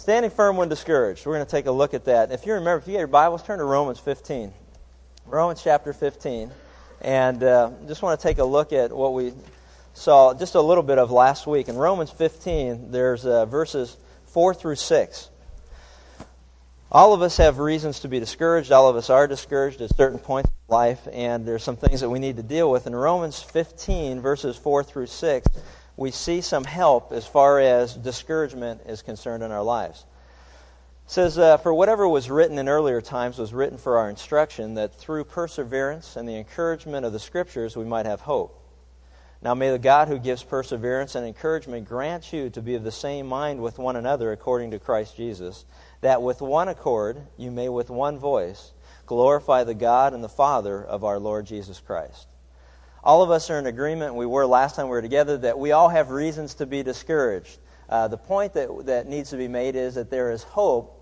Standing firm when discouraged. We're going to take a look at that. If you remember, if you get your Bibles, turn to Romans 15. Romans chapter 15. And uh, just want to take a look at what we saw just a little bit of last week. In Romans 15, there's uh, verses 4 through 6. All of us have reasons to be discouraged. All of us are discouraged at certain points in life, and there's some things that we need to deal with. In Romans 15, verses 4 through 6, we see some help as far as discouragement is concerned in our lives. It says, uh, For whatever was written in earlier times was written for our instruction, that through perseverance and the encouragement of the Scriptures we might have hope. Now may the God who gives perseverance and encouragement grant you to be of the same mind with one another according to Christ Jesus, that with one accord you may with one voice glorify the God and the Father of our Lord Jesus Christ all of us are in agreement, we were last time we were together, that we all have reasons to be discouraged. Uh, the point that, that needs to be made is that there is hope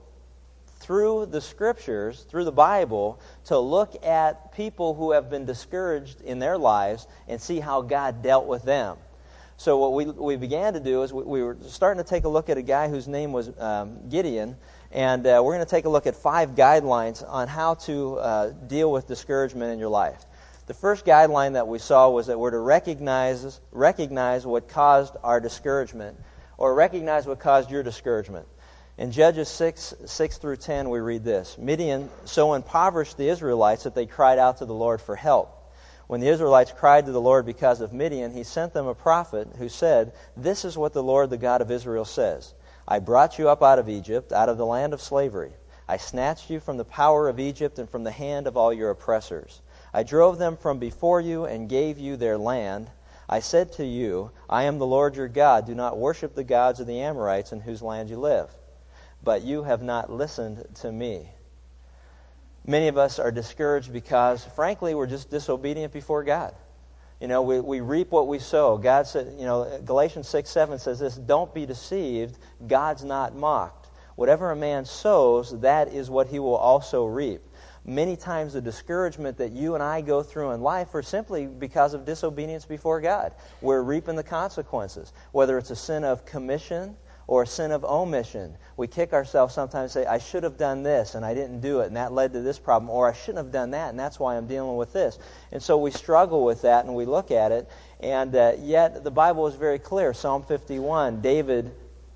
through the scriptures, through the Bible, to look at people who have been discouraged in their lives and see how God dealt with them. So, what we, we began to do is we, we were starting to take a look at a guy whose name was um, Gideon, and uh, we're going to take a look at five guidelines on how to uh, deal with discouragement in your life. The first guideline that we saw was that we're to recognize, recognize what caused our discouragement, or recognize what caused your discouragement. In Judges 6, 6 through 10, we read this Midian so impoverished the Israelites that they cried out to the Lord for help. When the Israelites cried to the Lord because of Midian, he sent them a prophet who said, This is what the Lord, the God of Israel, says I brought you up out of Egypt, out of the land of slavery. I snatched you from the power of Egypt and from the hand of all your oppressors. I drove them from before you and gave you their land. I said to you, I am the Lord your God. Do not worship the gods of the Amorites in whose land you live. But you have not listened to me. Many of us are discouraged because, frankly, we're just disobedient before God. You know, we, we reap what we sow. God said, you know, Galatians 6 7 says this Don't be deceived. God's not mocked. Whatever a man sows, that is what he will also reap many times the discouragement that you and I go through in life are simply because of disobedience before God. We're reaping the consequences, whether it's a sin of commission or a sin of omission. We kick ourselves sometimes and say, I should have done this and I didn't do it and that led to this problem, or I shouldn't have done that and that's why I'm dealing with this. And so we struggle with that and we look at it, and uh, yet the Bible is very clear. Psalm 51, David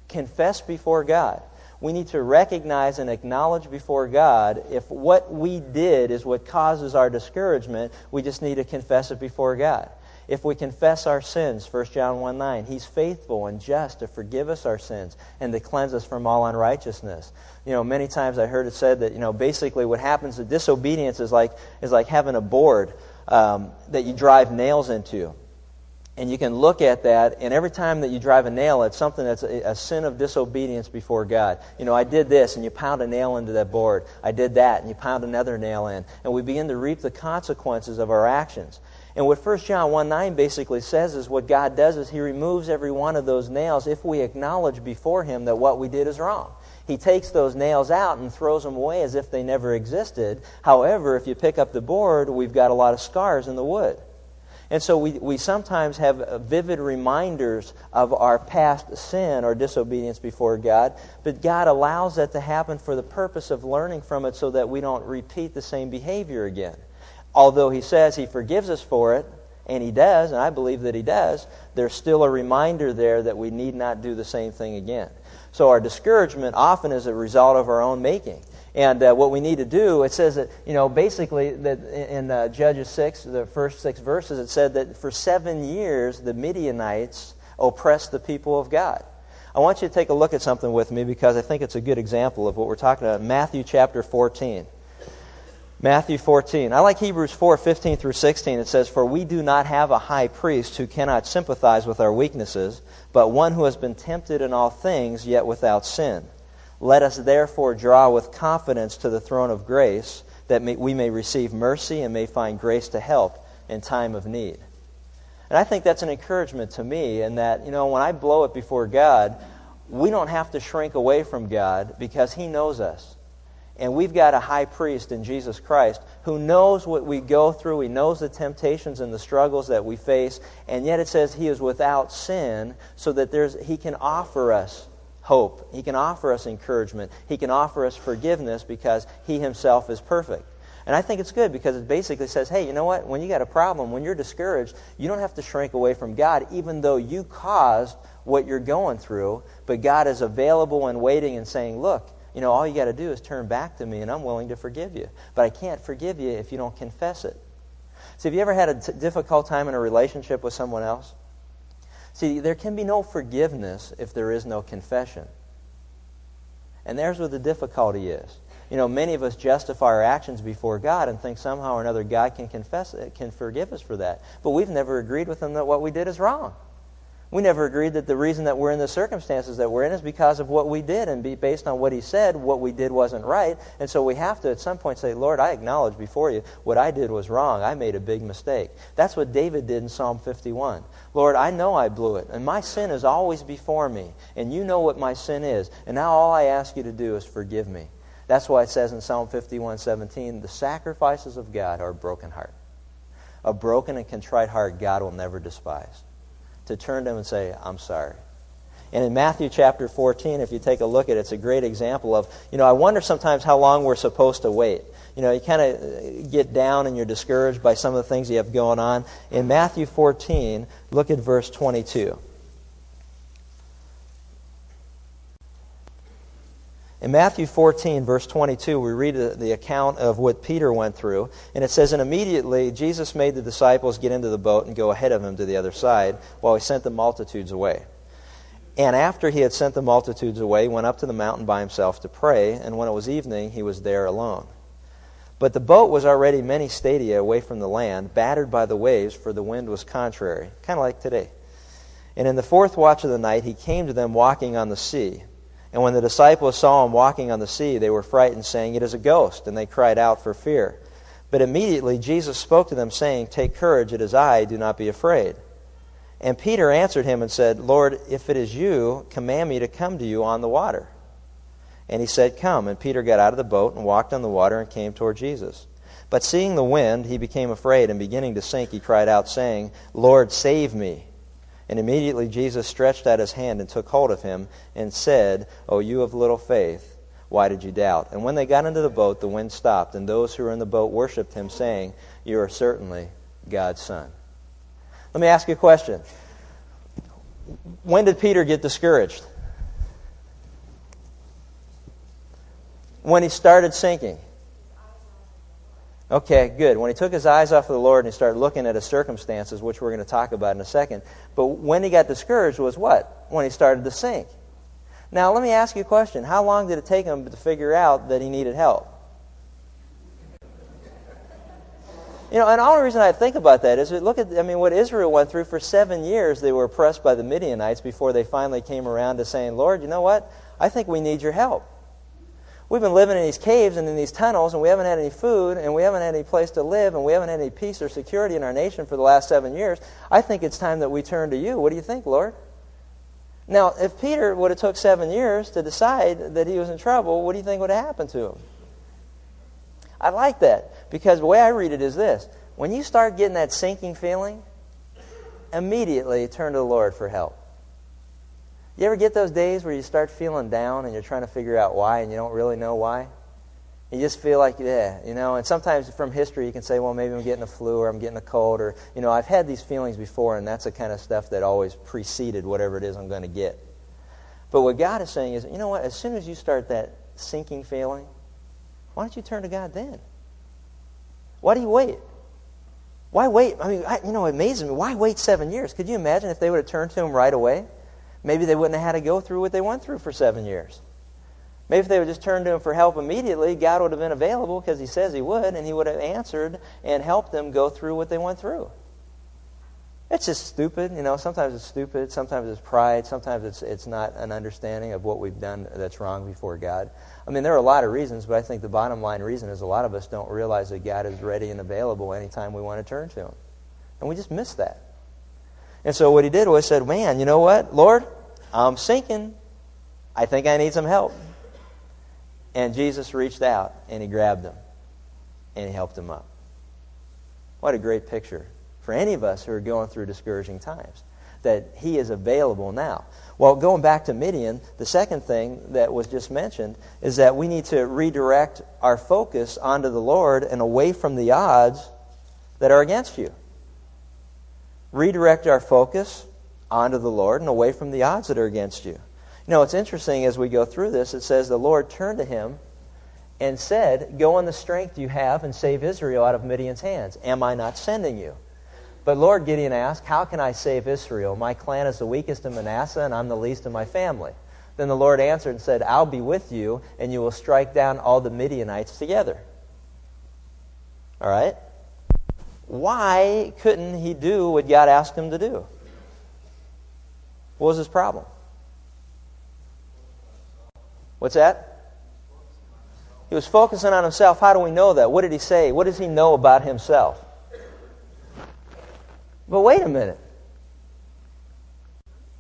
confessed before God we need to recognize and acknowledge before God if what we did is what causes our discouragement, we just need to confess it before God. If we confess our sins, 1 John 1 9, He's faithful and just to forgive us our sins and to cleanse us from all unrighteousness. You know, many times I heard it said that, you know, basically what happens to disobedience is like, is like having a board um, that you drive nails into and you can look at that, and every time that you drive a nail, it's something that's a, a, sin of disobedience before God. You know, I did this, and you pound a nail into that board. I did that, and you pound another nail in. And we begin to reap the consequences of our actions. And what 1 John 1 9 basically says is what God does is He removes every one of those nails if we acknowledge before Him that what we did is wrong. He takes those nails out and throws them away as if they never existed. However, if you pick up the board, we've got a lot of scars in the wood. And so we, we sometimes have uh, vivid reminders of our past sin or disobedience before God, but God allows that to happen for the purpose of learning from it so that we don't repeat the same behavior again. Although He says He forgives us for it, and He does, and I believe that He does, there's still a reminder there that we need not do the same thing again. So our discouragement often is a result of our own making. And uh, what we need to do, it says that, you know, basically that in uh, Judges 6, the first six verses, it said that for seven years the Midianites oppressed the people of God. I want you to take a look at something with me because I think it's a good example of what we're talking about. Matthew chapter 14. Matthew 14. I like Hebrews 4 15 through 16. It says, For we do not have a high priest who cannot sympathize with our weaknesses, but one who has been tempted in all things, yet without sin. Let us therefore draw with confidence to the throne of grace, that we may receive mercy and may find grace to help in time of need. And I think that's an encouragement to me, in that, you know, when I blow it before God, we don't have to shrink away from God because He knows us. And we've got a high priest in Jesus Christ who knows what we go through. He knows the temptations and the struggles that we face. And yet it says he is without sin so that there's, he can offer us hope. He can offer us encouragement. He can offer us forgiveness because He Himself is perfect. And I think it's good because it basically says, hey, you know what? When you got a problem, when you're discouraged, you don't have to shrink away from God, even though you caused what you're going through. But God is available and waiting and saying, look, you know, all you got to do is turn back to me, and I'm willing to forgive you. But I can't forgive you if you don't confess it. See, have you ever had a t- difficult time in a relationship with someone else? See, there can be no forgiveness if there is no confession. And there's where the difficulty is. You know, many of us justify our actions before God and think somehow or another God can confess it, can forgive us for that. But we've never agreed with him that what we did is wrong. We never agreed that the reason that we're in the circumstances that we're in is because of what we did, and be based on what he said, what we did wasn't right. And so we have to, at some point, say, Lord, I acknowledge before you what I did was wrong. I made a big mistake. That's what David did in Psalm 51. Lord, I know I blew it, and my sin is always before me, and you know what my sin is. And now all I ask you to do is forgive me. That's why it says in Psalm 51:17, the sacrifices of God are a broken heart. A broken and contrite heart God will never despise to turn to him and say, I'm sorry. And in Matthew chapter 14, if you take a look at it, it's a great example of, you know, I wonder sometimes how long we're supposed to wait. You know, you kind of uh, get down and you're discouraged by some of the things you have going on. In Matthew 14, look at verse 22. In Matthew 14, verse 22, we read the account of what Peter went through. And it says, And immediately Jesus made the disciples get into the boat and go ahead of him to the other side, while he sent the multitudes away. And after he had sent the multitudes away, he went up to the mountain by himself to pray. And when it was evening, he was there alone. But the boat was already many stadia away from the land, battered by the waves, for the wind was contrary, kind of like today. And in the fourth watch of the night, he came to them walking on the sea. And when the disciples saw him walking on the sea, they were frightened, saying, It is a ghost, and they cried out for fear. But immediately Jesus spoke to them, saying, Take courage, it is I, do not be afraid. And Peter answered him and said, Lord, if it is you, command me to come to you on the water. And he said, Come. And Peter got out of the boat and walked on the water and came toward Jesus. But seeing the wind, he became afraid, and beginning to sink, he cried out, saying, Lord, save me. And immediately Jesus stretched out his hand and took hold of him and said, O you of little faith, why did you doubt? And when they got into the boat, the wind stopped, and those who were in the boat worshipped him, saying, You are certainly God's Son. Let me ask you a question. When did Peter get discouraged? When he started sinking. Okay, good. When he took his eyes off of the Lord and he started looking at his circumstances, which we're going to talk about in a second, but when he got discouraged was what? When he started to sink. Now, let me ask you a question. How long did it take him to figure out that he needed help? You know, and the only reason I think about that is look at, I mean, what Israel went through for seven years. They were oppressed by the Midianites before they finally came around to saying, Lord, you know what? I think we need your help. We've been living in these caves and in these tunnels, and we haven't had any food, and we haven't had any place to live, and we haven't had any peace or security in our nation for the last seven years. I think it's time that we turn to you. What do you think, Lord? Now, if Peter would have took seven years to decide that he was in trouble, what do you think would have happened to him? I like that because the way I read it is this: when you start getting that sinking feeling, immediately turn to the Lord for help. You ever get those days where you start feeling down and you're trying to figure out why and you don't really know why? You just feel like, yeah, you know, and sometimes from history you can say, well, maybe I'm getting a flu or I'm getting a cold or, you know, I've had these feelings before and that's the kind of stuff that always preceded whatever it is I'm going to get. But what God is saying is, you know what, as soon as you start that sinking feeling, why don't you turn to God then? Why do you wait? Why wait? I mean, I, you know, it amazes me. Why wait seven years? Could you imagine if they would have turned to Him right away? Maybe they wouldn't have had to go through what they went through for seven years. Maybe if they would just turn to him for help immediately, God would have been available because he says he would, and he would have answered and helped them go through what they went through. It's just stupid, you know. Sometimes it's stupid. Sometimes it's pride. Sometimes it's it's not an understanding of what we've done that's wrong before God. I mean, there are a lot of reasons, but I think the bottom line reason is a lot of us don't realize that God is ready and available anytime we want to turn to Him, and we just miss that. And so what he did was said, Man, you know what, Lord? I'm sinking. I think I need some help. And Jesus reached out and he grabbed him and he helped him up. What a great picture for any of us who are going through discouraging times. that He is available now. Well, going back to Midian, the second thing that was just mentioned is that we need to redirect our focus onto the Lord and away from the odds that are against you. Redirect our focus onto the Lord and away from the odds that are against you. You know, it's interesting as we go through this, it says the Lord turned to him and said, Go in the strength you have and save Israel out of Midian's hands. Am I not sending you? But Lord, Gideon asked, How can I save Israel? My clan is the weakest in Manasseh, and I'm the least in my family. Then the Lord answered and said, I'll be with you, and you will strike down all the Midianites together. All right? Why couldn't he do what God asked him to do? What was his problem? What's that? He was focusing on himself. How do we know that? What did he say? What does he know about himself? But wait a minute.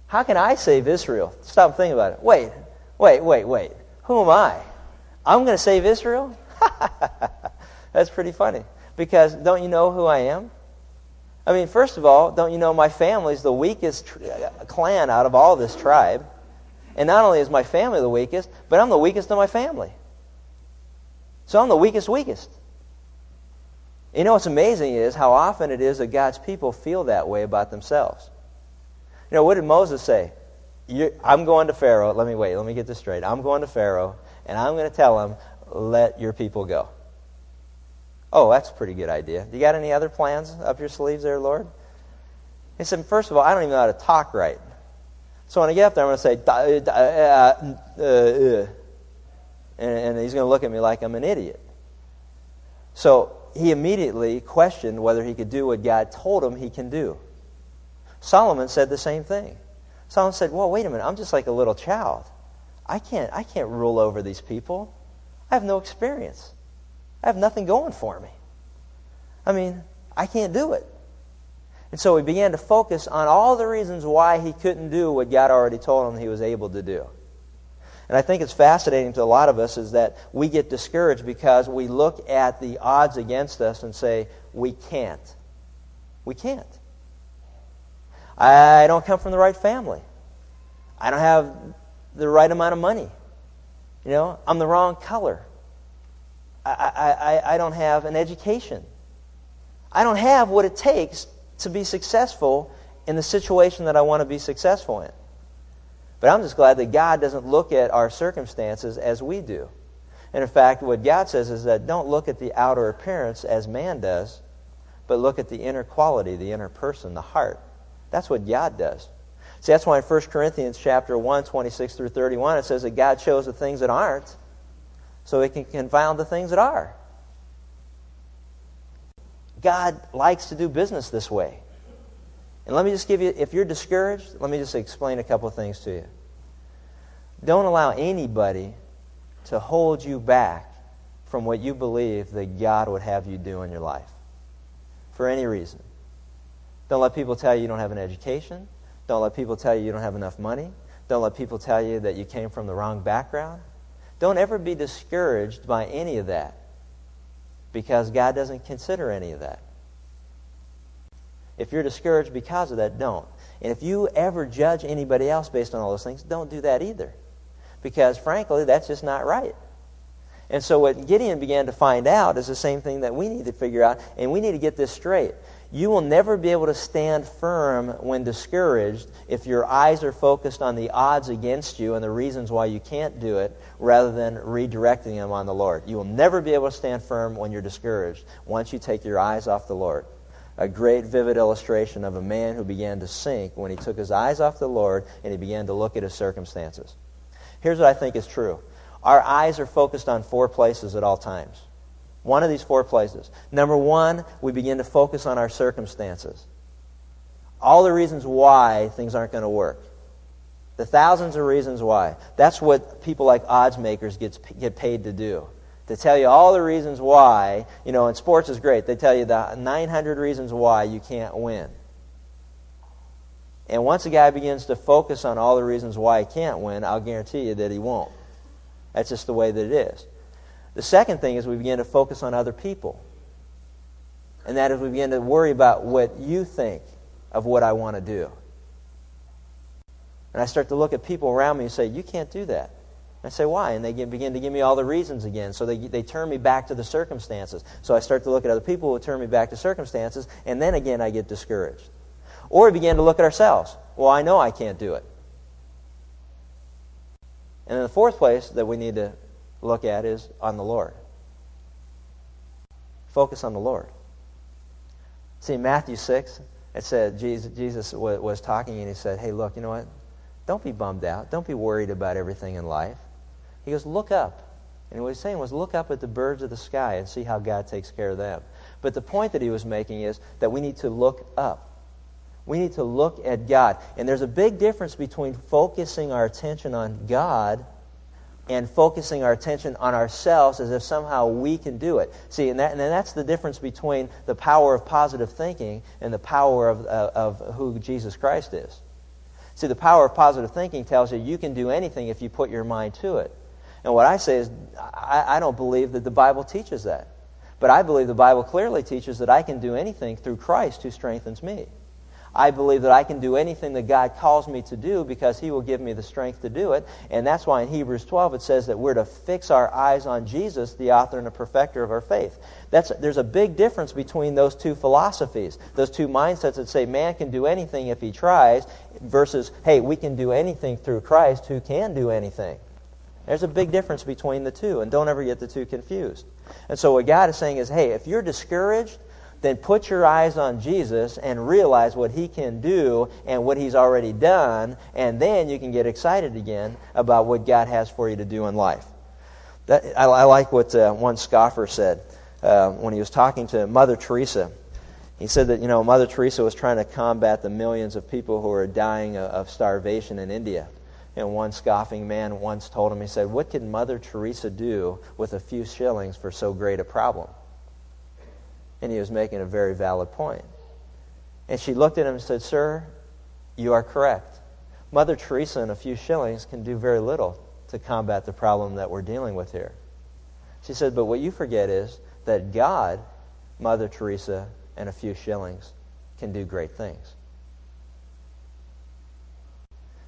How can I save Israel? Stop and think about it. Wait, wait, wait, wait. Who am I? I'm going to save Israel? That's pretty funny. Because don't you know who I am? I mean, first of all, don't you know my family is the weakest tr- uh, clan out of all this tribe? And not only is my family the weakest, but I'm the weakest of my family. So I'm the weakest, weakest. You know what's amazing is how often it is that God's people feel that way about themselves. You know, what did Moses say? I'm going to Pharaoh. Let me wait. Let me get this straight. I'm going to Pharaoh, and I'm going to tell him, let your people go. Oh, that's a pretty good idea. Do you got any other plans up your sleeves there, Lord? He said, first of all, I don't even know how to talk right. So when I get up there, I'm going to say, uh, uh, uh, uh, and he's going to look at me like I'm an idiot. So he immediately questioned whether he could do what God told him he can do. Solomon said the same thing. Solomon said, Well, wait a minute, I'm just like a little child. I can't, I can't rule over these people. I have no experience. I have nothing going for me. I mean, I can't do it. And so he began to focus on all the reasons why he couldn't do what God already told him he was able to do. And I think it's fascinating to a lot of us is that we get discouraged because we look at the odds against us and say, we can't. We can't. I don't come from the right family. I don't have the right amount of money. You know, I'm the wrong color. I, I, I don't have an education. I don't have what it takes to be successful in the situation that I want to be successful in. But I'm just glad that God doesn't look at our circumstances as we do. And in fact, what God says is that don't look at the outer appearance as man does, but look at the inner quality, the inner person, the heart. That's what God does. See, that's why in 1 Corinthians chapter 1, 26 through 31, it says that God shows the things that aren't so it can confound the things that are. God likes to do business this way. And let me just give you, if you're discouraged, let me just explain a couple of things to you. Don't allow anybody to hold you back from what you believe that God would have you do in your life for any reason. Don't let people tell you you don't have an education. Don't let people tell you you don't have enough money. Don't let people tell you that you came from the wrong background. Don't ever be discouraged by any of that because God doesn't consider any of that. If you're discouraged because of that, don't. And if you ever judge anybody else based on all those things, don't do that either. Because frankly, that's just not right. And so what Gideon began to find out is the same thing that we need to figure out, and we need to get this straight. You will never be able to stand firm when discouraged if your eyes are focused on the odds against you and the reasons why you can't do it rather than redirecting them on the Lord. You will never be able to stand firm when you're discouraged once you take your eyes off the Lord a great vivid illustration of a man who began to sink when he took his eyes off the Lord and he began to look at his circumstances. Here's what I think is true. Our eyes are focused on four places at all times. One of these four places. Number one, we begin to focus on our circumstances. All the reasons why things aren't going to work. The thousands of reasons why. That's what people like odds makers get, get paid to do to tell you all the reasons why, you know, and sports is great. They tell you the 900 reasons why you can't win. And once a guy begins to focus on all the reasons why he can't win, I'll guarantee you that he won't. That's just the way that it is. The second thing is we begin to focus on other people. And that is we begin to worry about what you think of what I want to do. And I start to look at people around me and say, You can't do that. I say, Why? And they begin to give me all the reasons again. So they, they turn me back to the circumstances. So I start to look at other people who turn me back to circumstances, and then again I get discouraged. Or we begin to look at ourselves. Well, I know I can't do it. And then the fourth place that we need to look at is on the Lord. Focus on the Lord. See, Matthew 6, it said Jesus, Jesus was talking and he said, Hey, look, you know what? Don't be bummed out. Don't be worried about everything in life. He goes, Look up. And what he's saying was, Look up at the birds of the sky and see how God takes care of them. But the point that he was making is that we need to look up. We need to look at God. And there's a big difference between focusing our attention on God and focusing our attention on ourselves as if somehow we can do it. See, and, that, and that's the difference between the power of positive thinking and the power of, uh, of who Jesus Christ is. See, the power of positive thinking tells you you can do anything if you put your mind to it. And what I say is, I, I don't believe that the Bible teaches that. But I believe the Bible clearly teaches that I can do anything through Christ who strengthens me. I believe that I can do anything that God calls me to do because He will give me the strength to do it. And that's why in Hebrews 12 it says that we're to fix our eyes on Jesus, the author and the perfecter of our faith. That's, there's a big difference between those two philosophies, those two mindsets that say man can do anything if he tries, versus, hey, we can do anything through Christ who can do anything. There's a big difference between the two, and don't ever get the two confused. And so what God is saying is, hey, if you're discouraged, then put your eyes on Jesus and realize what he can do and what he's already done, and then you can get excited again about what God has for you to do in life. That, I, I like what uh, one scoffer said uh, when he was talking to Mother Teresa. He said that, you know, Mother Teresa was trying to combat the millions of people who are dying of starvation in India. And one scoffing man once told him, he said, What can Mother Teresa do with a few shillings for so great a problem? And he was making a very valid point. And she looked at him and said, Sir, you are correct. Mother Teresa and a few shillings can do very little to combat the problem that we're dealing with here. She said, But what you forget is that God, Mother Teresa, and a few shillings can do great things.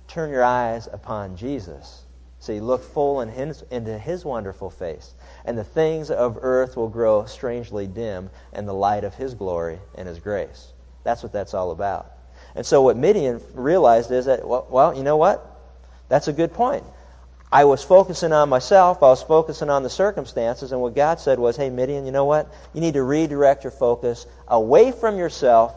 Turn your eyes upon Jesus. See, look full in his, into his wonderful face and the things of earth will grow strangely dim in the light of his glory and his grace. That's what that's all about. And so what Midian realized is that, well, you know what? That's a good point. I was focusing on myself, I was focusing on the circumstances, and what God said was, hey, Midian, you know what? You need to redirect your focus away from yourself,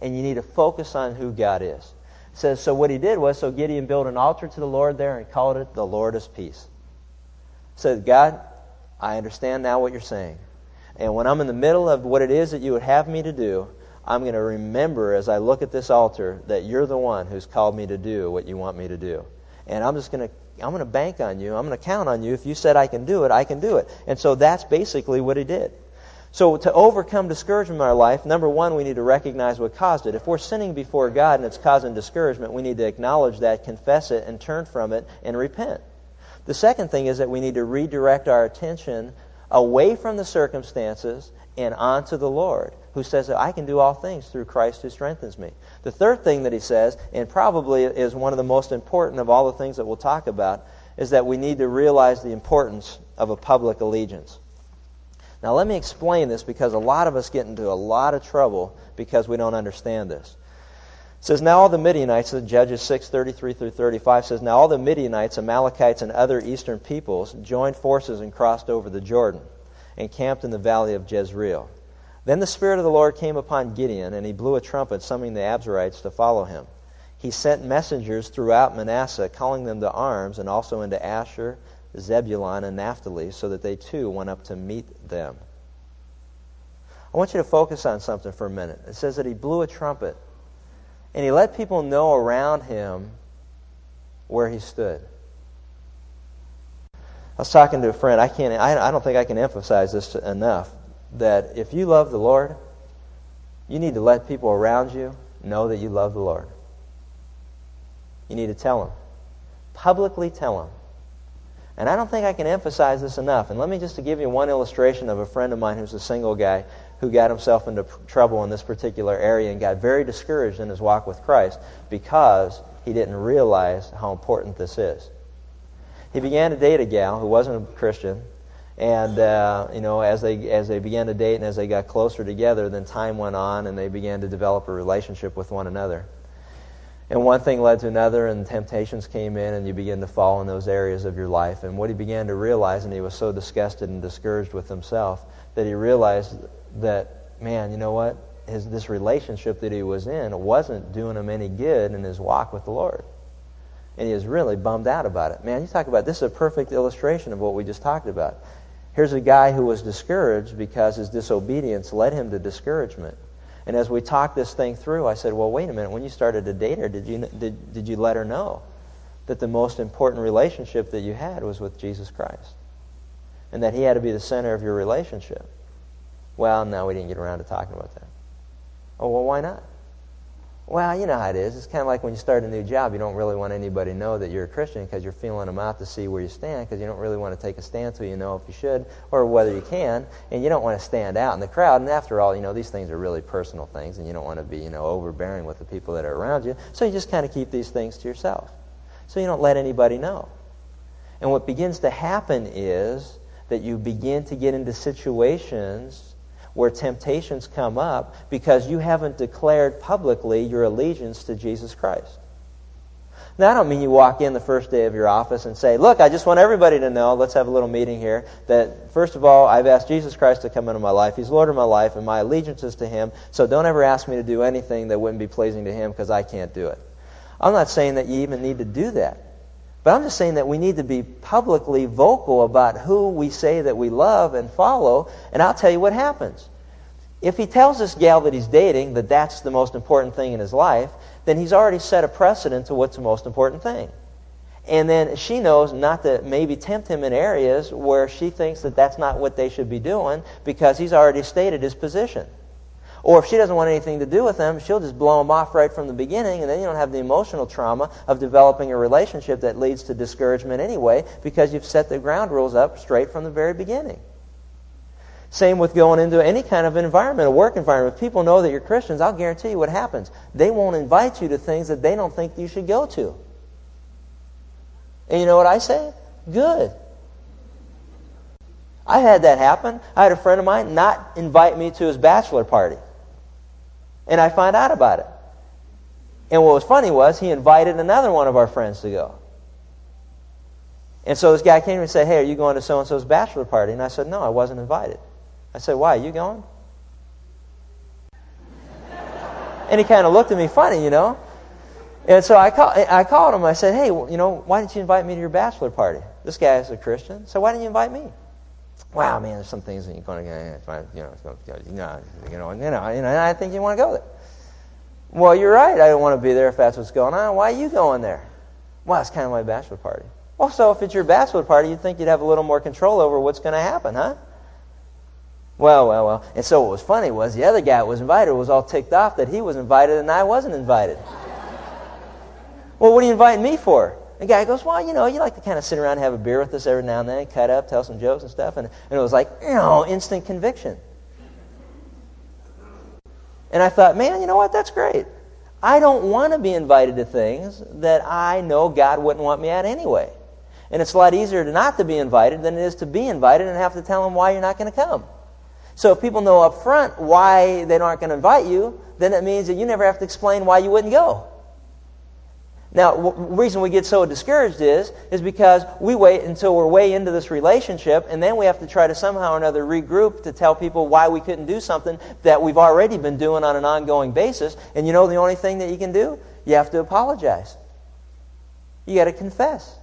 and you need to focus on who God is. Says, so what he did was, so Gideon built an altar to the Lord there and called it the Lord is Peace. Said, God, I understand now what you're saying. And when I'm in the middle of what it is that you would have me to do, I'm going to remember as I look at this altar that you're the one who's called me to do what you want me to do. And I'm just going to I'm going to bank on you. I'm going to count on you. If you said I can do it, I can do it. And so that's basically what he did. So to overcome discouragement in our life, number one, we need to recognize what caused it. If we're sinning before God and it's causing discouragement, we need to acknowledge that, confess it, and turn from it and repent. The second thing is that we need to redirect our attention away from the circumstances and onto the Lord, who says that I can do all things through Christ who strengthens me. The third thing that he says, and probably is one of the most important of all the things that we'll talk about, is that we need to realize the importance of a public allegiance. Now, let me explain this because a lot of us get into a lot of trouble because we don't understand this. It says, Now all the Midianites, Judges 6, 33 through 35 says, Now all the Midianites, Amalekites, and other eastern peoples joined forces and crossed over the Jordan and camped in the valley of Jezreel. Then the Spirit of the Lord came upon Gideon, and he blew a trumpet, summoning the Abiezrites to follow him. He sent messengers throughout Manasseh, calling them to arms, and also into Asher, Zebulun, and Naphtali, so that they too went up to meet them. I want you to focus on something for a minute. It says that he blew a trumpet. And he let people know around him where he stood. I was talking to a friend. I can't. I, I don't think I can emphasize this enough. That if you love the Lord, you need to let people around you know that you love the Lord. You need to tell them, publicly tell them. And I don't think I can emphasize this enough. And let me just give you one illustration of a friend of mine who's a single guy who got himself into trouble in this particular area and got very discouraged in his walk with Christ because he didn't realize how important this is. He began to date a gal who wasn't a Christian, and uh, you know, as they as they began to date and as they got closer together, then time went on, and they began to develop a relationship with one another. And one thing led to another, and temptations came in, and you begin to fall in those areas of your life. And what he began to realize, and he was so disgusted and discouraged with himself, that he realized that, man, you know what? His, this relationship that he was in wasn't doing him any good in his walk with the Lord. And he was really bummed out about it. Man, you talk about this is a perfect illustration of what we just talked about. Here's a guy who was discouraged because his disobedience led him to discouragement. And as we talked this thing through, I said, well, wait a minute. When you started to date her, did you, did, did you let her know that the most important relationship that you had was with Jesus Christ? And that he had to be the center of your relationship? Well, no, we didn't get around to talking about that. Oh, well, why not? Well, you know how it is. It's kind of like when you start a new job, you don't really want anybody to know that you're a Christian because you're feeling them out to see where you stand because you don't really want to take a stand till you know if you should or whether you can, and you don't want to stand out in the crowd. And after all, you know, these things are really personal things, and you don't want to be, you know, overbearing with the people that are around you. So you just kind of keep these things to yourself. So you don't let anybody know. And what begins to happen is that you begin to get into situations where temptations come up because you haven't declared publicly your allegiance to Jesus Christ. Now, I don't mean you walk in the first day of your office and say, Look, I just want everybody to know, let's have a little meeting here, that first of all, I've asked Jesus Christ to come into my life. He's Lord of my life, and my allegiance is to Him, so don't ever ask me to do anything that wouldn't be pleasing to Him because I can't do it. I'm not saying that you even need to do that. But I'm just saying that we need to be publicly vocal about who we say that we love and follow, and I'll tell you what happens. If he tells this gal that he's dating that that's the most important thing in his life, then he's already set a precedent to what's the most important thing. And then she knows not to maybe tempt him in areas where she thinks that that's not what they should be doing because he's already stated his position. Or if she doesn't want anything to do with them, she'll just blow them off right from the beginning, and then you don't have the emotional trauma of developing a relationship that leads to discouragement anyway because you've set the ground rules up straight from the very beginning. Same with going into any kind of environment, a work environment. If people know that you're Christians, I'll guarantee you what happens. They won't invite you to things that they don't think you should go to. And you know what I say? Good. I had that happen. I had a friend of mine not invite me to his bachelor party. And I find out about it. And what was funny was he invited another one of our friends to go. And so this guy came and said, Hey, are you going to so and so's bachelor party? And I said, No, I wasn't invited. I said, Why, are you going? and he kind of looked at me funny, you know. And so I, call, I called him. I said, Hey, you know, why didn't you invite me to your bachelor party? This guy is a Christian. So why didn't you invite me? Wow, man, there's some things that you're going to, know, you know, you know, you know, you know, I think you want to go there. Well, you're right. I don't want to be there if that's what's going on. Why are you going there? Well, it's kind of my bachelor party. Well, so if it's your bachelor party, you'd think you'd have a little more control over what's going to happen, huh? Well, well, well. And so what was funny was the other guy was invited was all ticked off that he was invited and I wasn't invited. well, what are you inviting me for? The guy goes, well, you know, you like to kind of sit around and have a beer with us every now and then, cut up, tell some jokes and stuff. And, and it was like, you know, instant conviction. And I thought, man, you know what? That's great. I don't want to be invited to things that I know God wouldn't want me at anyway. And it's a lot easier to not to be invited than it is to be invited and have to tell them why you're not going to come. So if people know up front why they aren't going to invite you, then it means that you never have to explain why you wouldn't go. Now, the reason we get so discouraged is, is because we wait until we're way into this relationship, and then we have to try to somehow or another regroup to tell people why we couldn't do something that we've already been doing on an ongoing basis. And you know the only thing that you can do? You have to apologize. You got to confess.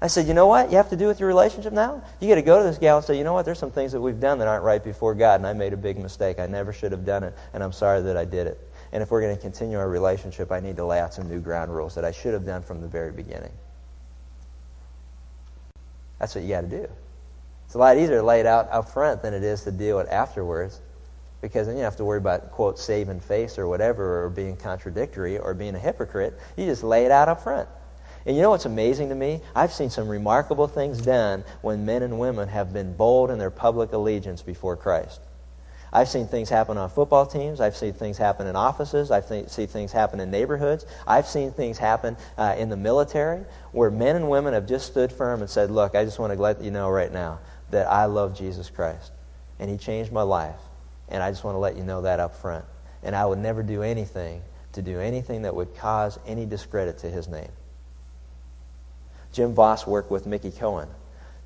I said, you know what you have to do with your relationship now? You got to go to this gal and say, you know what, there's some things that we've done that aren't right before God, and I made a big mistake. I never should have done it, and I'm sorry that I did it. And if we're going to continue our relationship, I need to lay out some new ground rules that I should have done from the very beginning. That's what you got to do. It's a lot easier to lay it out up front than it is to deal with it afterwards because then you don't have to worry about, quote, saving face or whatever, or being contradictory or being a hypocrite. You just lay it out up front. And you know what's amazing to me? I've seen some remarkable things done when men and women have been bold in their public allegiance before Christ. I've seen things happen on football teams. I've seen things happen in offices. I've seen things happen in neighborhoods. I've seen things happen uh, in the military where men and women have just stood firm and said, Look, I just want to let you know right now that I love Jesus Christ. And He changed my life. And I just want to let you know that up front. And I would never do anything to do anything that would cause any discredit to His name. Jim Vaus worked with Mickey Cohen.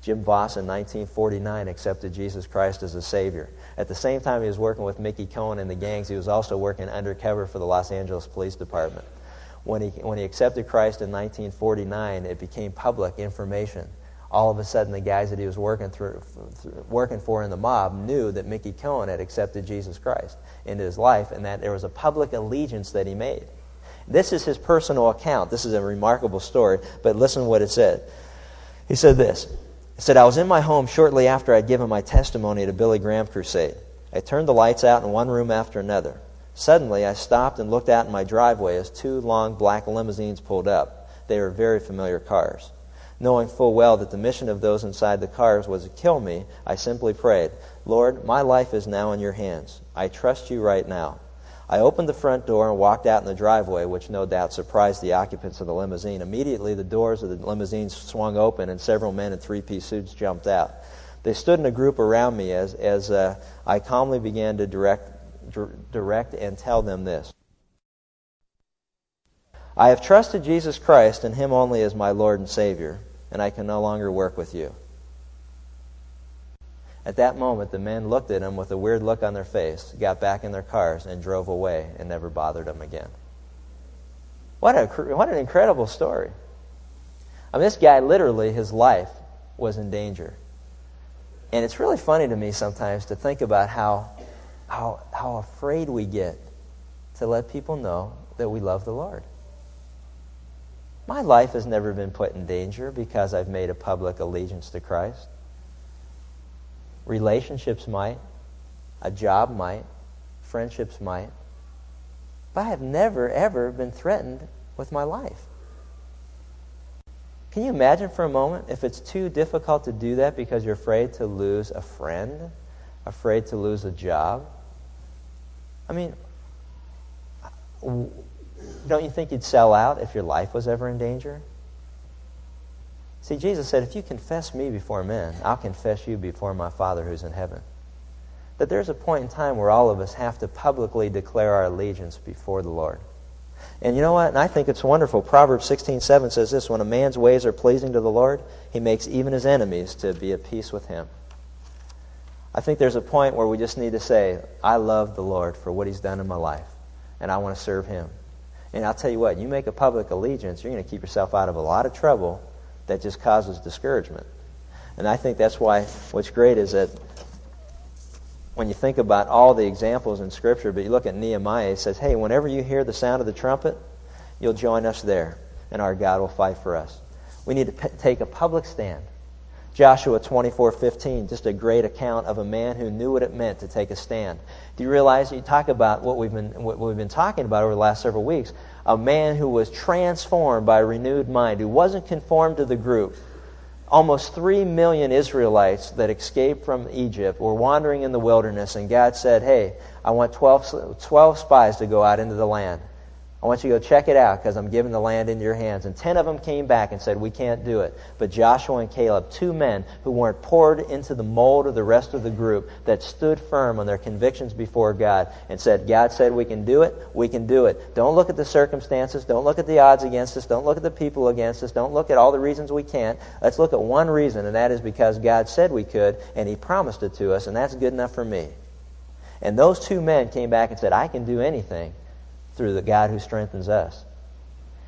Jim Vaus in 1949 accepted Jesus Christ as a Savior. At the same time he was working with Mickey Cohen and the gangs, he was also working undercover for the Los Angeles Police Department. When he, when he accepted Christ in 1949, it became public information. All of a sudden, the guys that he was working, through, working for in the mob knew that Mickey Cohen had accepted Jesus Christ into his life and that there was a public allegiance that he made. This is his personal account. This is a remarkable story, but listen what it said. He said this he said, I was in my home shortly after I'd given my testimony at a Billy Graham crusade. I turned the lights out in one room after another. Suddenly, I stopped and looked out in my driveway as two long black limousines pulled up. They were very familiar cars. Knowing full well that the mission of those inside the cars was to kill me, I simply prayed, Lord, my life is now in your hands. I trust you right now. I opened the front door and walked out in the driveway, which no doubt surprised the occupants of the limousine. Immediately, the doors of the limousine swung open, and several men in three piece suits jumped out. They stood in a group around me as, as uh, I calmly began to direct, direct and tell them this I have trusted Jesus Christ and Him only as my Lord and Savior, and I can no longer work with you. At that moment, the men looked at him with a weird look on their face, got back in their cars, and drove away and never bothered him again. What, a, what an incredible story. I mean, this guy, literally, his life was in danger. And it's really funny to me sometimes to think about how, how, how afraid we get to let people know that we love the Lord. My life has never been put in danger because I've made a public allegiance to Christ. Relationships might, a job might, friendships might. But I have never, ever been threatened with my life. Can you imagine for a moment if it's too difficult to do that because you're afraid to lose a friend, afraid to lose a job? I mean, don't you think you'd sell out if your life was ever in danger? See, Jesus said, if you confess me before men, I'll confess you before my Father who's in heaven. That there's a point in time where all of us have to publicly declare our allegiance before the Lord. And you know what? And I think it's wonderful. Proverbs 16:7 says this, when a man's ways are pleasing to the Lord, he makes even his enemies to be at peace with him. I think there's a point where we just need to say, I love the Lord for what he's done in my life, and I want to serve him. And I'll tell you what, you make a public allegiance, you're going to keep yourself out of a lot of trouble that just causes discouragement. And I think that's why what's great is that when you think about all the examples in Scripture, but you look at Nehemiah, it says, hey, whenever you hear the sound of the trumpet, you'll join us there, and our God will fight for us. We need to p- take a public stand. Joshua 24:15, just a great account of a man who knew what it meant to take a stand. Do you realize you talk about what we've been what we've been talking about over the last several weeks? A man who was transformed by a renewed mind, who wasn't conformed to the group. Almost 3 million Israelites that escaped from Egypt were wandering in the wilderness and God said, "Hey, I want 12, 12 spies to go out into the land." I want you to go check it out because I'm giving the land into your hands. And ten of them came back and said, We can't do it. But Joshua and Caleb, two men who weren't poured into the mold of the rest of the group, that stood firm on their convictions before God and said, God said we can do it, we can do it. Don't look at the circumstances. Don't look at the odds against us. Don't look at the people against us. Don't look at all the reasons we can't. Let's look at one reason, and that is because God said we could, and He promised it to us, and that's good enough for me. And those two men came back and said, I can do anything through the God who strengthens us.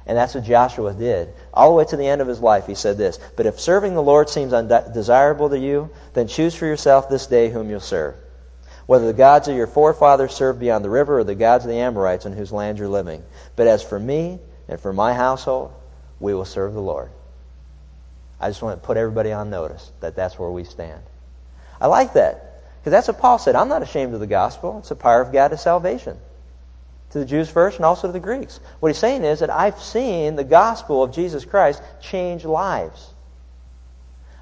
And that's what Joshua did. All the way to the end of his life, he said this But if serving the Lord seems undesirable to you, then choose for yourself this day whom you'll serve. Whether the gods of your forefathers served beyond the river or the gods of the Amorites in whose land you're living. But as for me and for my household, we will serve the Lord. I just want to put everybody on notice that that's where we stand. I like that. Because that's what Paul said. I'm not ashamed of the gospel. It's the power of God to salvation to the Jews first and also to the Greeks. What he's saying is that I've seen the gospel of Jesus Christ change lives.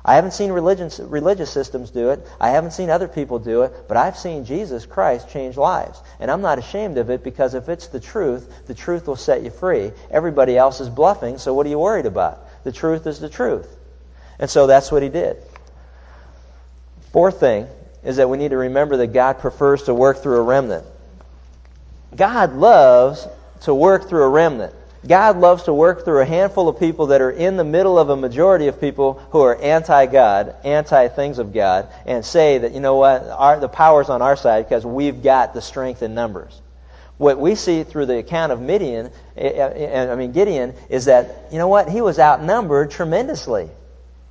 I haven't seen religious, religious systems do it. I haven't seen other people do it. But I've seen Jesus Christ change lives. And I'm not ashamed of it because if it's the truth, the truth will set you free. Everybody else is bluffing, so what are you worried about? The truth is the truth. And so that's what he did. Fourth thing is that we need to remember that God prefers to work through a remnant. God loves to work through a remnant. God loves to work through a handful of people that are in the middle of a majority of people who are anti-God, anti-things of God, and say that, you know what, our, the power's on our side because we've got the strength in numbers. What we see through the account of Midian, eh, eh, eh, I mean Gideon, is that, you know what, he was outnumbered tremendously.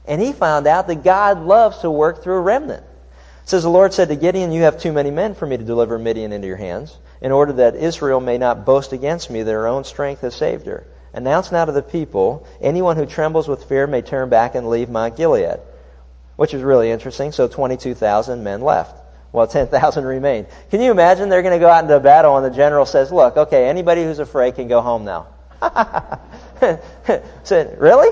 And he found out that God loves to work through a remnant. Says, The Lord said to Gideon, You have too many men for me to deliver Midian into your hands in order that Israel may not boast against me, their own strength has saved her. Announce now to the people, anyone who trembles with fear may turn back and leave Mount Gilead. Which is really interesting. So 22,000 men left. Well, 10,000 remained. Can you imagine they're going to go out into battle and the general says, look, okay, anybody who's afraid can go home now. Said, really?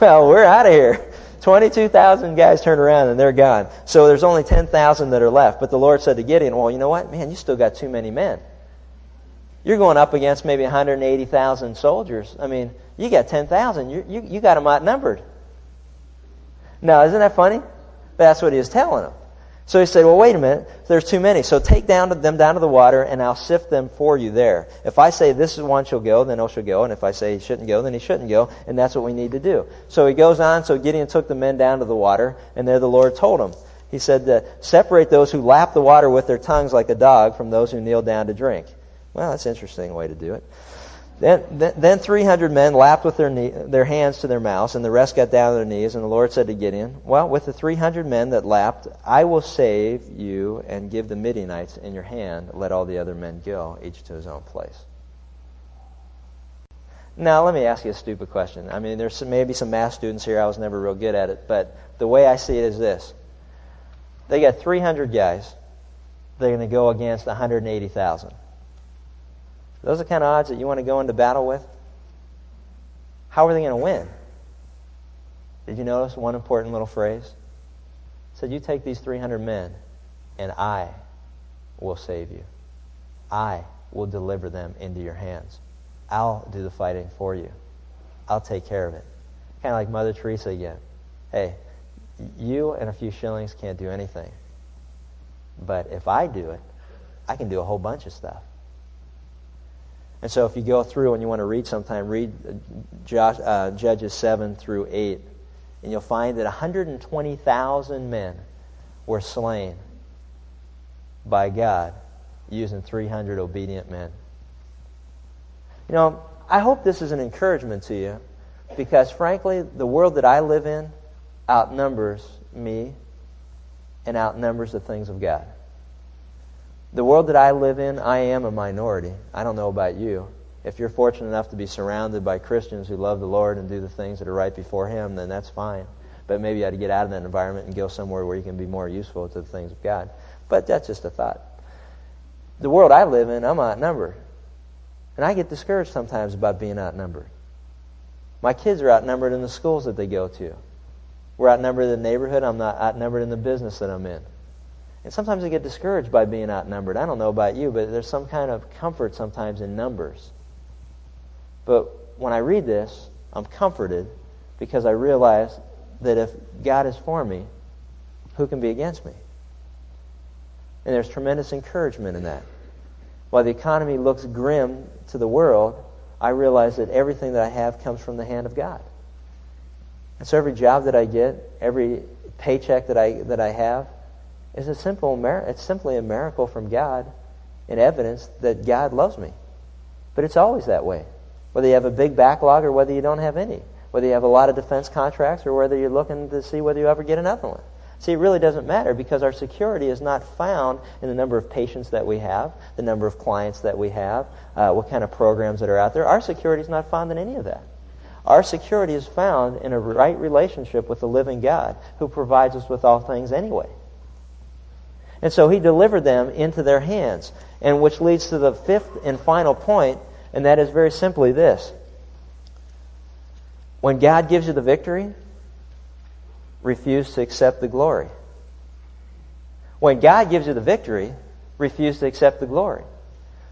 Well, we're out of here. 22,000 guys turn around and they're gone. So there's only 10,000 that are left. But the Lord said to Gideon, well, you know what? Man, you still got too many men. You're going up against maybe 180,000 soldiers. I mean, you got 10,000. You, you, you got them outnumbered. Now, isn't that funny? That's what he was telling them. So he said, well, wait a minute. There's too many. So take down them down to the water, and I'll sift them for you there. If I say this is one shall go, then he shall go. And if I say he shouldn't go, then he shouldn't go. And that's what we need to do. So he goes on. So Gideon took the men down to the water, and there the Lord told him. He said, separate those who lap the water with their tongues like a dog from those who kneel down to drink. Well, that's an interesting way to do it. Then, then 300 men lapped with their, knee, their hands to their mouths, and the rest got down on their knees. And the Lord said to Gideon, Well, with the 300 men that lapped, I will save you and give the Midianites in your hand. Let all the other men go, each to his own place. Now, let me ask you a stupid question. I mean, there's maybe some math students here. I was never real good at it. But the way I see it is this they got 300 guys. They're going to go against 180,000. Those are the kind of odds that you want to go into battle with? How are they going to win? Did you notice one important little phrase? It said, You take these 300 men, and I will save you. I will deliver them into your hands. I'll do the fighting for you. I'll take care of it. Kind of like Mother Teresa again. Hey, you and a few shillings can't do anything. But if I do it, I can do a whole bunch of stuff. And so if you go through and you want to read sometime, read Josh, uh, Judges 7 through 8, and you'll find that 120,000 men were slain by God using 300 obedient men. You know, I hope this is an encouragement to you because, frankly, the world that I live in outnumbers me and outnumbers the things of God. The world that I live in, I am a minority. I don't know about you. If you're fortunate enough to be surrounded by Christians who love the Lord and do the things that are right before Him, then that's fine. But maybe you ought to get out of that environment and go somewhere where you can be more useful to the things of God. But that's just a thought. The world I live in, I'm outnumbered. And I get discouraged sometimes about being outnumbered. My kids are outnumbered in the schools that they go to. We're outnumbered in the neighborhood. I'm not outnumbered in the business that I'm in. And sometimes I get discouraged by being outnumbered. I don't know about you, but there's some kind of comfort sometimes in numbers. But when I read this, I'm comforted because I realize that if God is for me, who can be against me? And there's tremendous encouragement in that. While the economy looks grim to the world, I realize that everything that I have comes from the hand of God. And so every job that I get, every paycheck that I, that I have, is a simple it's simply a miracle from God in evidence that God loves me. But it's always that way. Whether you have a big backlog or whether you don't have any. Whether you have a lot of defense contracts or whether you're looking to see whether you ever get another one. See, it really doesn't matter because our security is not found in the number of patients that we have, the number of clients that we have, uh, what kind of programs that are out there. Our security is not found in any of that. Our security is found in a right relationship with the living God who provides us with all things anyway. And so he delivered them into their hands. And which leads to the fifth and final point, and that is very simply this. When God gives you the victory, refuse to accept the glory. When God gives you the victory, refuse to accept the glory.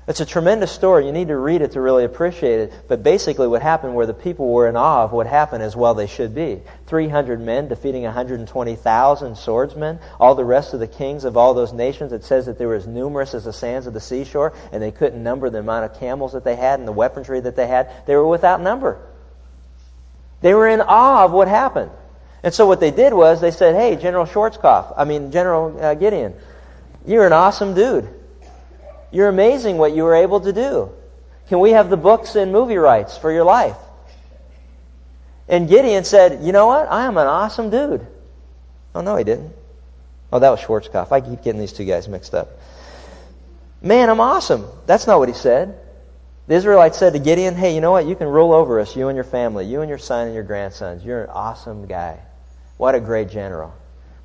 It's a tremendous story. You need to read it to really appreciate it. But basically, what happened where the people were in awe of what happened as well they should be. 300 men defeating 120,000 swordsmen. All the rest of the kings of all those nations, it says that they were as numerous as the sands of the seashore, and they couldn't number the amount of camels that they had and the weaponry that they had. They were without number. They were in awe of what happened. And so what they did was they said, hey, General Schwarzkopf, I mean, General uh, Gideon, you're an awesome dude. You're amazing what you were able to do. Can we have the books and movie rights for your life? And Gideon said, You know what? I am an awesome dude. Oh, no, he didn't. Oh, that was Schwarzkopf. I keep getting these two guys mixed up. Man, I'm awesome. That's not what he said. The Israelites said to Gideon, Hey, you know what? You can rule over us, you and your family, you and your son and your grandsons. You're an awesome guy. What a great general.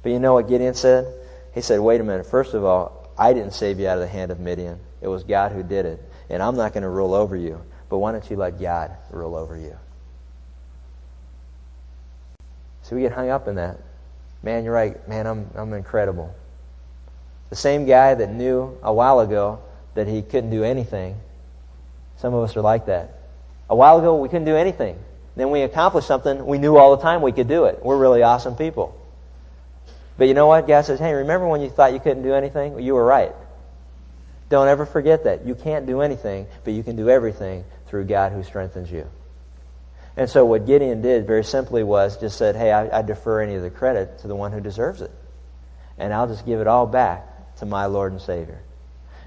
But you know what Gideon said? He said, Wait a minute. First of all, I didn't save you out of the hand of Midian. It was God who did it. And I'm not going to rule over you. But why don't you let God rule over you? So we get hung up in that. Man, you're right. Man, I'm, I'm incredible. The same guy that knew a while ago that he couldn't do anything. Some of us are like that. A while ago, we couldn't do anything. Then we accomplished something we knew all the time we could do it. We're really awesome people. But you know what? God says, hey, remember when you thought you couldn't do anything? Well, you were right. Don't ever forget that. You can't do anything, but you can do everything through God who strengthens you. And so what Gideon did very simply was just said, hey, I, I defer any of the credit to the one who deserves it. And I'll just give it all back to my Lord and Savior.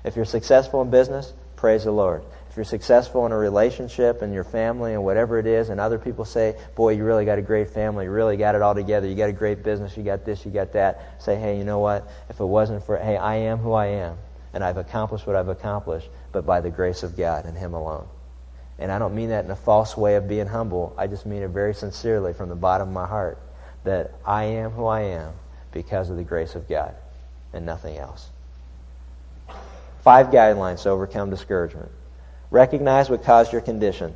If you're successful in business, praise the Lord if you're successful in a relationship and your family and whatever it is, and other people say, boy, you really got a great family, you really got it all together, you got a great business, you got this, you got that, say, hey, you know what? If it wasn't for, hey, I am who I am, and I've accomplished what I've accomplished, but by the grace of God and Him alone. And I don't mean that in a false way of being humble. I just mean it very sincerely from the bottom of my heart that I am who I am because of the grace of God and nothing else. Five guidelines to overcome discouragement. Recognize what caused your condition.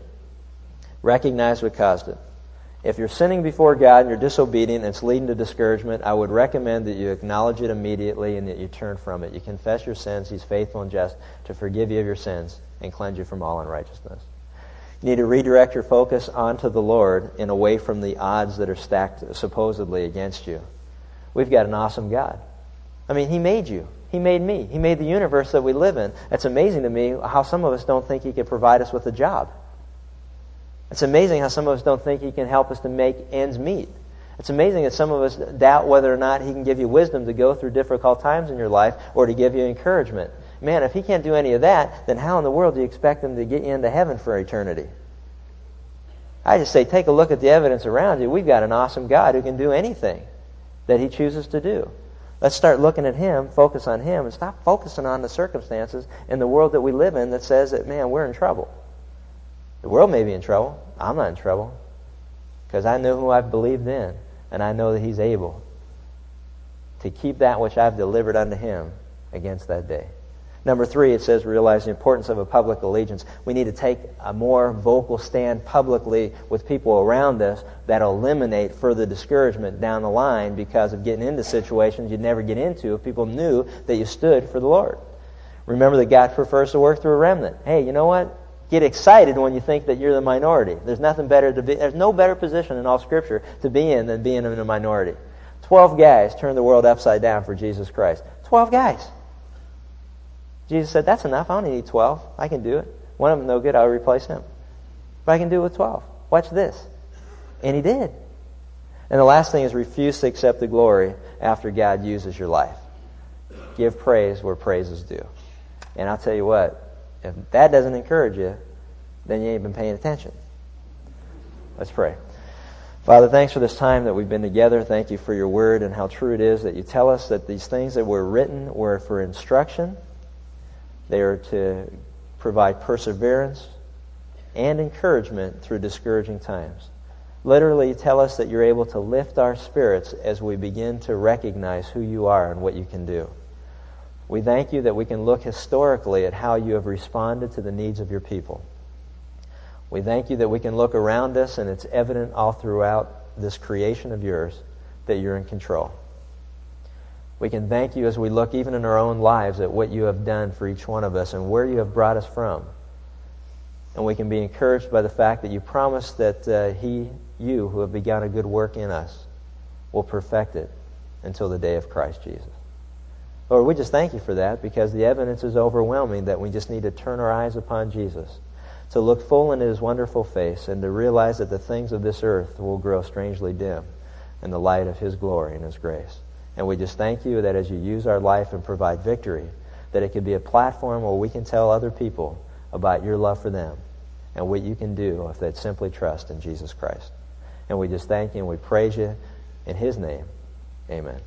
Recognize what caused it. If you're sinning before God and you're disobedient and it's leading to discouragement, I would recommend that you acknowledge it immediately and that you turn from it. You confess your sins. He's faithful and just to forgive you of your sins and cleanse you from all unrighteousness. You need to redirect your focus onto the Lord and away from the odds that are stacked supposedly against you. We've got an awesome God. I mean, He made you. He made me. He made the universe that we live in. It's amazing to me how some of us don't think He can provide us with a job. It's amazing how some of us don't think He can help us to make ends meet. It's amazing that some of us doubt whether or not He can give you wisdom to go through difficult times in your life or to give you encouragement. Man, if He can't do any of that, then how in the world do you expect Him to get you into heaven for eternity? I just say, take a look at the evidence around you. We've got an awesome God who can do anything that He chooses to do. Let's start looking at Him, focus on Him, and stop focusing on the circumstances in the world that we live in that says that, man, we're in trouble. The world may be in trouble. I'm not in trouble. Because I know who I've believed in, and I know that He's able to keep that which I've delivered unto Him against that day. Number three, it says realize the importance of a public allegiance. We need to take a more vocal stand publicly with people around us that'll eliminate further discouragement down the line because of getting into situations you'd never get into if people knew that you stood for the Lord. Remember that God prefers to work through a remnant. Hey, you know what? Get excited when you think that you're the minority. There's nothing better to be, there's no better position in all scripture to be in than being in a minority. Twelve guys turned the world upside down for Jesus Christ. Twelve guys. Jesus said, That's enough. I don't need 12. I can do it. One of them no good, I'll replace him. But I can do it with 12. Watch this. And he did. And the last thing is refuse to accept the glory after God uses your life. Give praise where praise is due. And I'll tell you what, if that doesn't encourage you, then you ain't been paying attention. Let's pray. Father, thanks for this time that we've been together. Thank you for your word and how true it is that you tell us that these things that were written were for instruction they are to provide perseverance and encouragement through discouraging times. Literally tell us that you're able to lift our spirits as we begin to recognize who you are and what you can do. We thank you that we can look historically at how you have responded to the needs of your people. We thank you that we can look around us and it's evident all throughout this creation of yours that you're in control. We can thank you as we look even in our own lives at what you have done for each one of us and where you have brought us from. And we can be encouraged by the fact that you promised that uh, He, you, who have begun a good work in us, will perfect it until the day of Christ Jesus. Lord, we just thank you for that because the evidence is overwhelming that we just need to turn our eyes upon Jesus, to look full into his wonderful face, and to realize that the things of this earth will grow strangely dim in the light of his glory and his grace. And we just thank you that as you use our life and provide victory, that it can be a platform where we can tell other people about your love for them and what you can do if they simply trust in Jesus Christ. And we just thank you and we praise you in his name. Amen.